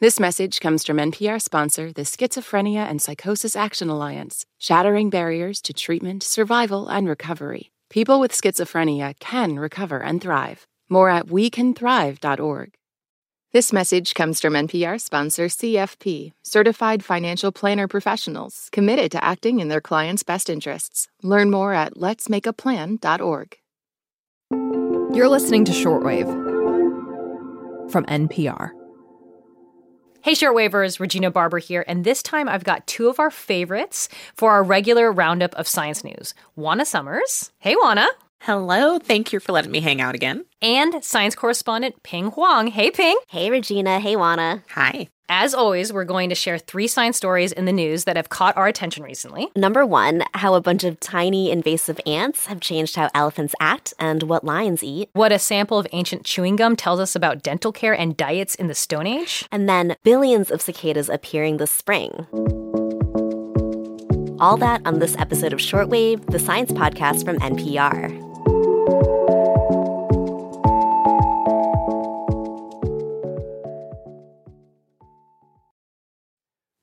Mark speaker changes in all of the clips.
Speaker 1: This message comes from NPR sponsor, the Schizophrenia and Psychosis Action Alliance, shattering barriers to treatment, survival, and recovery. People with schizophrenia can recover and thrive. More at wecanthrive.org. This message comes from NPR sponsor CFP, Certified Financial Planner Professionals, committed to acting in their clients' best interests. Learn more at letsmakeaplan.org.
Speaker 2: You're listening to Shortwave from NPR.
Speaker 3: Hey, shortwavers, Regina Barber here, and this time I've got two of our favorites for our regular roundup of science news. Juana Summers. Hey, Juana.
Speaker 4: Hello. Thank you for letting me hang out again.
Speaker 3: And science correspondent Pien Huang. Hey, Ping.
Speaker 5: Hey, Regina. Hey, Juana.
Speaker 4: Hi.
Speaker 3: As always, we're going to share three science stories in the news that have caught our attention recently.
Speaker 5: Number one, how a bunch of tiny invasive ants have changed how elephants act and what lions eat.
Speaker 3: What a sample of ancient chewing gum tells us about dental care and diets in the Stone Age.
Speaker 5: And then billions of cicadas appearing this spring. All that on this episode of Shortwave, the science podcast from NPR.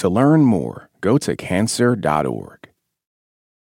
Speaker 6: To learn more, go to cancer.org.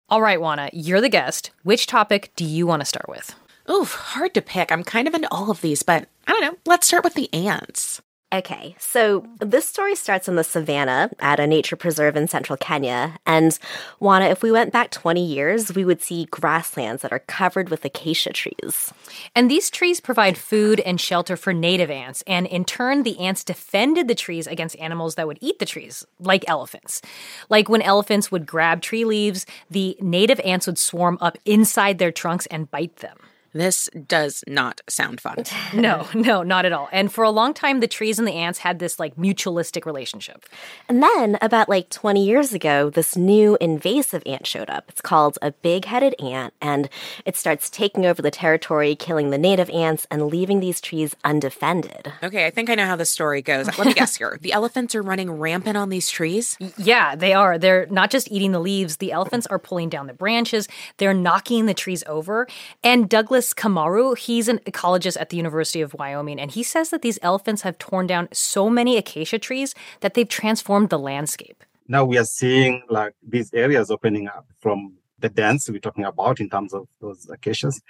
Speaker 3: All right, Juana, you're the guest. Which topic do you want to start with?
Speaker 4: Oof, hard to pick. I'm kind of into all of these, but I don't know. Let's start with the ants.
Speaker 5: Okay, so this story starts in the savannah at a nature preserve in central Kenya. And Juana, if we went back 20 years, we would see grasslands that are covered with acacia trees.
Speaker 3: And these trees provide food and shelter for native ants. And in turn, the ants defended the trees against animals that would eat the trees, like elephants. Like when elephants would grab tree leaves, the native ants would swarm up inside their trunks and bite them.
Speaker 4: This does not sound fun.
Speaker 3: no, no, not at all. And for a long time, the trees and the ants had this like mutualistic relationship.
Speaker 5: And then, about like 20 years ago, this new invasive ant showed up. It's called a big headed ant, and it starts taking over the territory, killing the native ants, and leaving these trees undefended.
Speaker 4: Okay, I think I know how the story goes. Let me guess here. The elephants are running rampant on these trees?
Speaker 3: Yeah, they are. They're not just eating the leaves, the elephants are pulling down the branches, they're knocking the trees over. And Douglas Kamaru, he's an ecologist at the University of Wyoming, and he says that these elephants have torn down so many acacia trees that they've transformed the landscape.
Speaker 7: Now we are seeing like these areas opening up from the dens we're talking about in terms of those acacias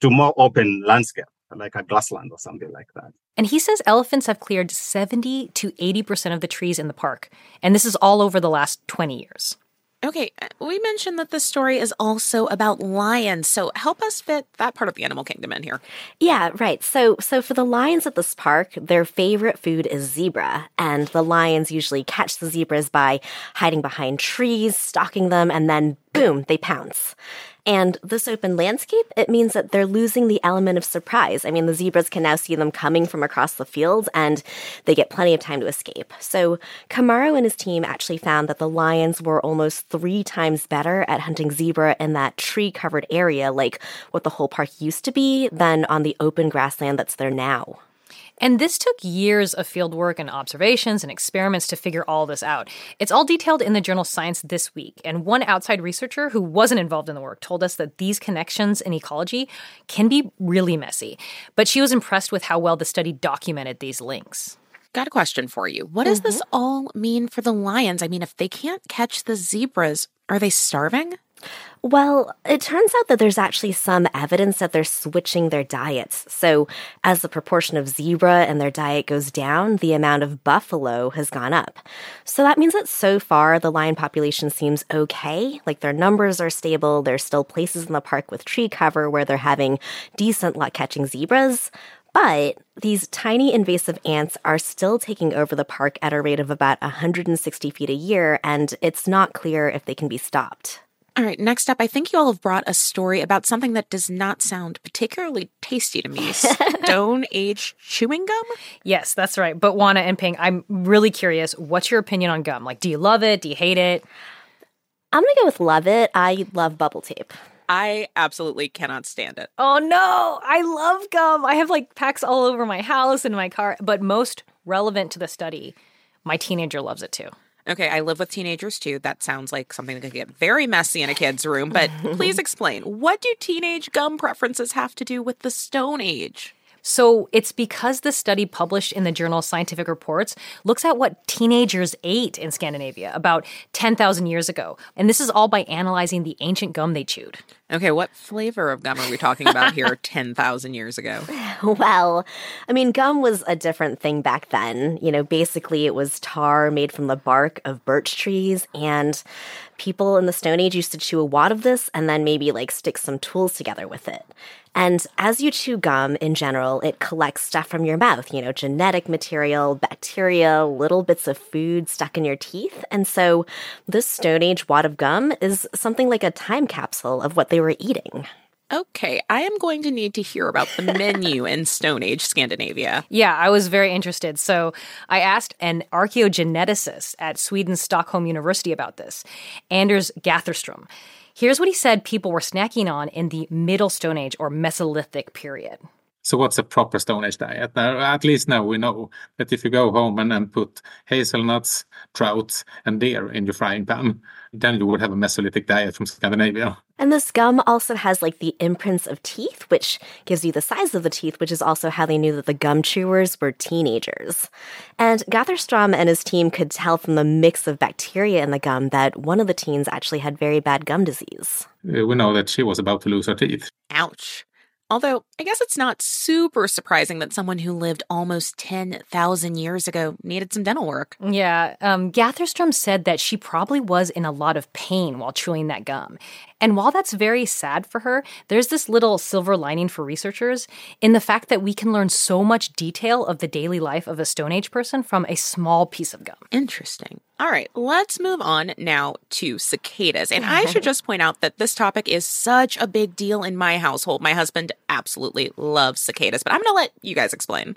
Speaker 7: to more open landscape, like a grassland or something like that.
Speaker 3: And he says elephants have cleared 70 to 80% of the trees in the park. And this is all over the last 20 years.
Speaker 4: Okay, uh, we mentioned that the story is also about lions, so help us fit that part of the animal kingdom in here.
Speaker 5: Yeah, right. So so for the lions at this park, their favorite food is zebra, and the lions usually catch the zebras by hiding behind trees, stalking them, and then boom, they pounce. And this open landscape, it means that they're losing the element of surprise. I mean, the zebras can now see them coming from across the fields and they get plenty of time to escape. So Kamaru and his team actually found that the lions were almost three times better at hunting zebra in that tree covered area, like what the whole park used to be, than on the open grassland that's there now.
Speaker 3: And this took years of field work and observations and experiments to figure all this out. It's all detailed in the journal Science this week. And one outside researcher who wasn't involved in the work told us that these connections in ecology can be really messy. But she was impressed with how well the study documented these links.
Speaker 4: Got a question for you. What does mm-hmm. this all mean for the lions? I mean, if they can't catch the zebras, are they starving?
Speaker 5: Well, it turns out that there's actually some evidence that they're switching their diets. So, as the proportion of zebra in their diet goes down, the amount of buffalo has gone up. So, that means that so far the lion population seems okay. Like their numbers are stable. There's still places in the park with tree cover where they're having decent luck catching zebras. But these tiny invasive ants are still taking over the park at a rate of about 160 feet a year, and it's not clear if they can be stopped.
Speaker 4: All right, next up, I think you all have brought a story about something that does not sound particularly tasty to me stone age chewing gum?
Speaker 3: Yes, that's right. But Juana and Pien, I'm really curious. What's your opinion on gum? Like, do you love it? Do you hate it?
Speaker 5: I'm gonna go with love it. I love bubble tape.
Speaker 4: I absolutely cannot stand it.
Speaker 3: Oh no, I love gum. I have like packs all over my house and my car. But most relevant to the study, my teenager loves it too.
Speaker 4: Okay, I live with teenagers too. That sounds like something that could get very messy in a kid's room, but please explain. What do teenage gum preferences have to do with the Stone Age?
Speaker 3: So it's because the study published in the journal Scientific Reports looks at what teenagers ate in Scandinavia about 10,000 years ago. And this is all by analyzing the ancient gum they chewed.
Speaker 4: Okay, what flavor of gum are we talking about here 10,000 years ago?
Speaker 5: Well, I mean, gum was a different thing back then. You know, basically, it was tar made from the bark of birch trees, and people in the Stone Age used to chew a wad of this and then maybe like stick some tools together with it. And as you chew gum in general, it collects stuff from your mouth, you know, genetic material, bacteria, little bits of food stuck in your teeth. And so this Stone Age wad of gum is something like a time capsule of what they were eating.
Speaker 4: Okay, I am going to need to hear about the menu in Stone Age Scandinavia.
Speaker 3: Yeah, I was very interested. So I asked an archaeogeneticist at Sweden's Stockholm University about this, Anders Götherström. Here's what he said people were snacking on in the Middle Stone Age or Mesolithic period.
Speaker 8: So what's a proper Stone Age diet? Now, at least now we know that if you go home and then put hazelnuts, trout, and deer in your frying pan, then you would have a Mesolithic diet from Scandinavia.
Speaker 5: And this gum also has like the imprints of teeth, which gives you the size of the teeth, which is also how they knew that the gum chewers were teenagers. And Götherström and his team could tell from the mix of bacteria in the gum that one of the teens actually had very bad gum disease.
Speaker 8: Uh, We know that she was about to lose her teeth.
Speaker 4: Ouch. Although, I guess it's not super surprising that someone who lived almost 10,000 years ago needed some dental work.
Speaker 3: Yeah, um, Götherström said that she probably was in a lot of pain while chewing that gum. And while that's very sad for her, there's this little silver lining for researchers in the fact that we can learn so much detail of the daily life of a Stone Age person from a small piece of gum.
Speaker 4: Interesting. All right, let's move on now to cicadas. And I should just point out that this topic is such a big deal in my household. My husband absolutely loves cicadas, but I'm going to let you guys explain.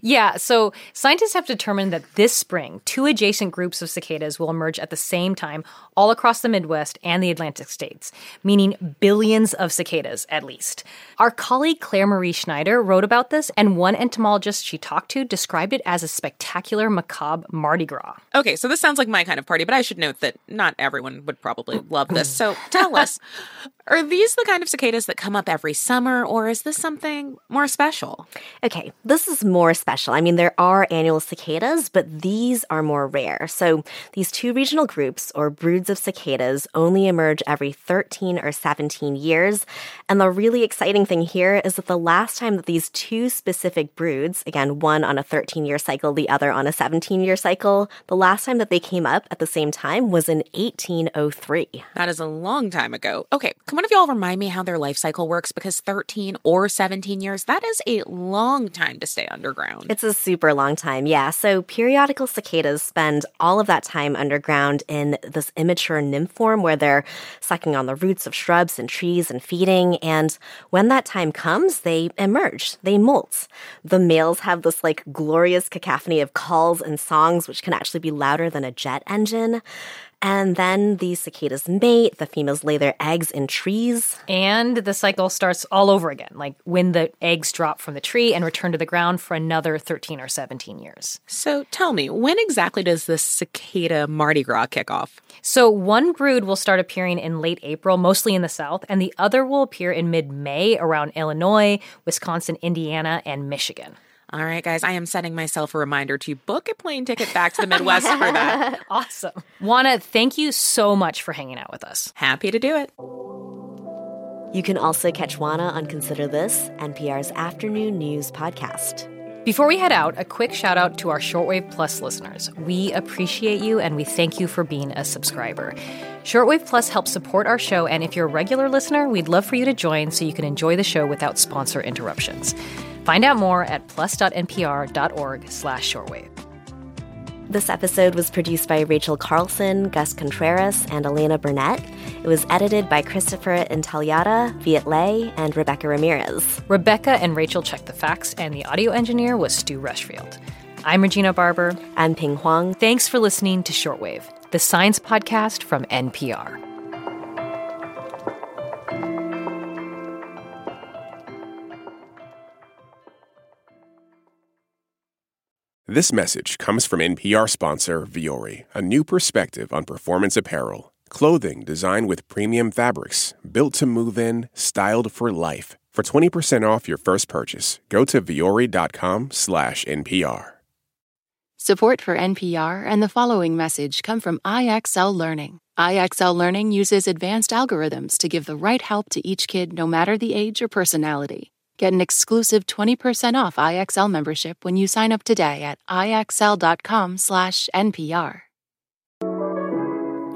Speaker 3: Yeah, so scientists have determined that this spring, two adjacent groups of cicadas will emerge at the same time all across the Midwest and the Atlantic states, meaning billions of cicadas at least. Our colleague Claire Marie Schneider wrote about this, and one entomologist she talked to described it as a spectacular macabre Mardi Gras.
Speaker 4: Okay, so this sounds like my kind of party, but I should note that not everyone would probably love this. So tell us, are these the kind of cicadas that come up every summer, or is this something more special?
Speaker 5: Okay, this is more special. I mean, there are annual cicadas, but these are more rare. So these two regional groups, or broods of cicadas, only emerge every 13 or 17 years. And the really exciting thing here is that the last time that these two specific broods, again, one on a 13 year cycle, the other on a 17 year cycle, the last time that they came up at the same time was in 1803.
Speaker 4: That is a long time ago. Okay, can one of y'all remind me how their life cycle works? Because 13 or 17 years, that is a long time to stay underground.
Speaker 5: It's a super long time, yeah. So periodical cicadas spend all of that time underground in this immature nymph form where they're sucking on the roots of shrubs and trees and feeding. And when that time comes, they emerge, they molt. The males have this like glorious cacophony of calls and songs, which can actually be louder than a jet engine. And then these cicadas mate, the females lay their eggs in trees.
Speaker 3: And the cycle starts all over again, like when the eggs drop from the tree and return to the ground for another 13 or 17 years.
Speaker 4: So tell me, when exactly does this cicada Mardi Gras kick off?
Speaker 3: So one brood will start appearing in late April, mostly in the south, and the other will appear in mid May around Illinois, Wisconsin, Indiana, and Michigan.
Speaker 4: All right, guys, I am setting myself a reminder to book a plane ticket back to the Midwest for that.
Speaker 3: Awesome. Juana, thank you so much for hanging out with us.
Speaker 4: Happy to do it.
Speaker 5: You can also catch Juana on Consider This, NPR's afternoon news podcast.
Speaker 3: Before we head out, a quick shout out to our Shortwave Plus listeners. We appreciate you and we thank you for being a subscriber. Shortwave Plus helps support our show, and if you're a regular listener, we'd love for you to join so you can enjoy the show without sponsor interruptions. Find out more at plus.npr.org slash shortwave.
Speaker 5: This episode was produced by Rachel Carlson, Gus Contreras, and Elena Burnett. It was edited by Christopher Intagliata, Viet Le, and Rebecca Ramirez.
Speaker 3: Rebecca and Rachel checked the facts, and the audio engineer was Stu Rushfield. I'm Regina Barber.
Speaker 5: I'm Pien Huang.
Speaker 3: Thanks for listening to Shortwave, the science podcast from NPR.
Speaker 6: This message comes from NPR sponsor Vuori, a new perspective on performance apparel. Clothing designed with premium fabrics, built to move in, styled for life. For 20% off your first purchase, go to vuori.com slash NPR.
Speaker 1: Support for NPR and the following message come from IXL Learning. IXL Learning uses advanced algorithms to give the right help to each kid no matter the age or personality. Get an exclusive 20% off IXL membership when you sign up today at IXL.com/NPR.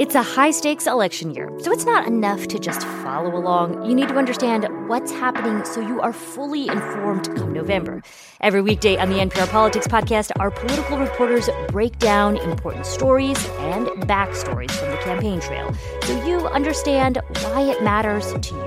Speaker 9: It's a high stakes election year, so it's not enough to just follow along. You need to understand what's happening so you are fully informed come November. Every weekday on the NPR Politics Podcast, our political reporters break down important stories and backstories from the campaign trail so you understand why it matters to you.